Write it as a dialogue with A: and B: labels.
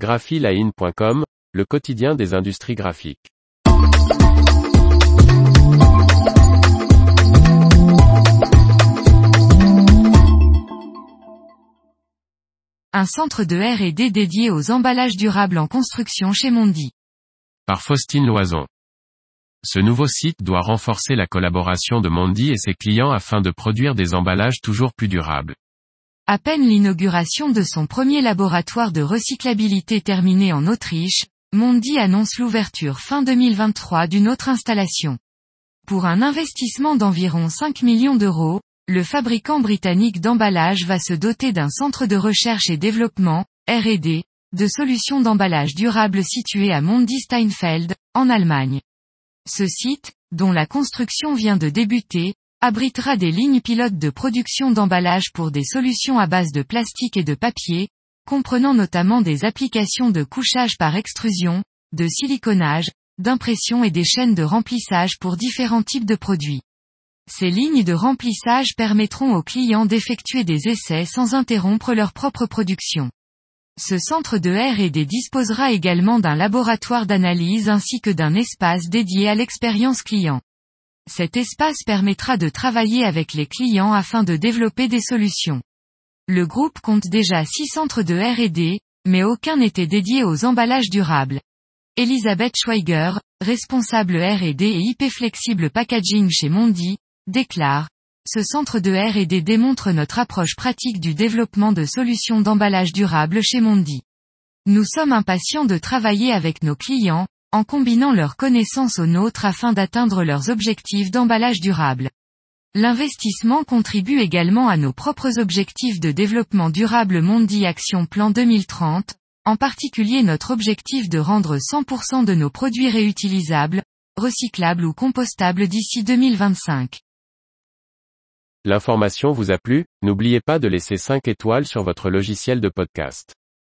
A: graphiline.com, le quotidien des industries graphiques.
B: Un centre de R&D dédié aux emballages durables en construction chez Mondi.
A: Par Faustine Loison. Ce nouveau site doit renforcer la collaboration de Mondi et ses clients afin de produire des emballages toujours plus durables.
B: À peine l'inauguration de son premier laboratoire de recyclabilité terminé en Autriche, Mondi annonce l'ouverture fin 2023 d'une autre installation. Pour un investissement d'environ 5 millions d'euros, le fabricant britannique d'emballage va se doter d'un centre de recherche et développement, R&D, de solutions d'emballage durable situé à Mondi Steinfeld, en Allemagne. Ce site, dont la construction vient de débuter, abritera des lignes pilotes de production d'emballage pour des solutions à base de plastique et de papier, comprenant notamment des applications de couchage par extrusion, de siliconage, d'impression et des chaînes de remplissage pour différents types de produits. Ces lignes de remplissage permettront aux clients d'effectuer des essais sans interrompre leur propre production. Ce centre de R&D disposera également d'un laboratoire d'analyse ainsi que d'un espace dédié à l'expérience client. Cet espace permettra de travailler avec les clients afin de développer des solutions. Le groupe compte déjà six centres de R&D, mais aucun n'était dédié aux emballages durables. Elisabeth Schweiger, responsable R&D et IP Flexible Packaging chez Mondi, déclare, ce centre de R&D démontre notre approche pratique du développement de solutions d'emballage durable chez Mondi. Nous sommes impatients de travailler avec nos clients, en combinant leurs connaissances aux nôtres afin d'atteindre leurs objectifs d'emballage durable. L'investissement contribue également à nos propres objectifs de développement durable Mondi Action Plan 2030, en particulier notre objectif de rendre 100% de nos produits réutilisables, recyclables ou compostables d'ici 2025.
A: L'information vous a plu, n'oubliez pas de laisser 5 étoiles sur votre logiciel de podcast.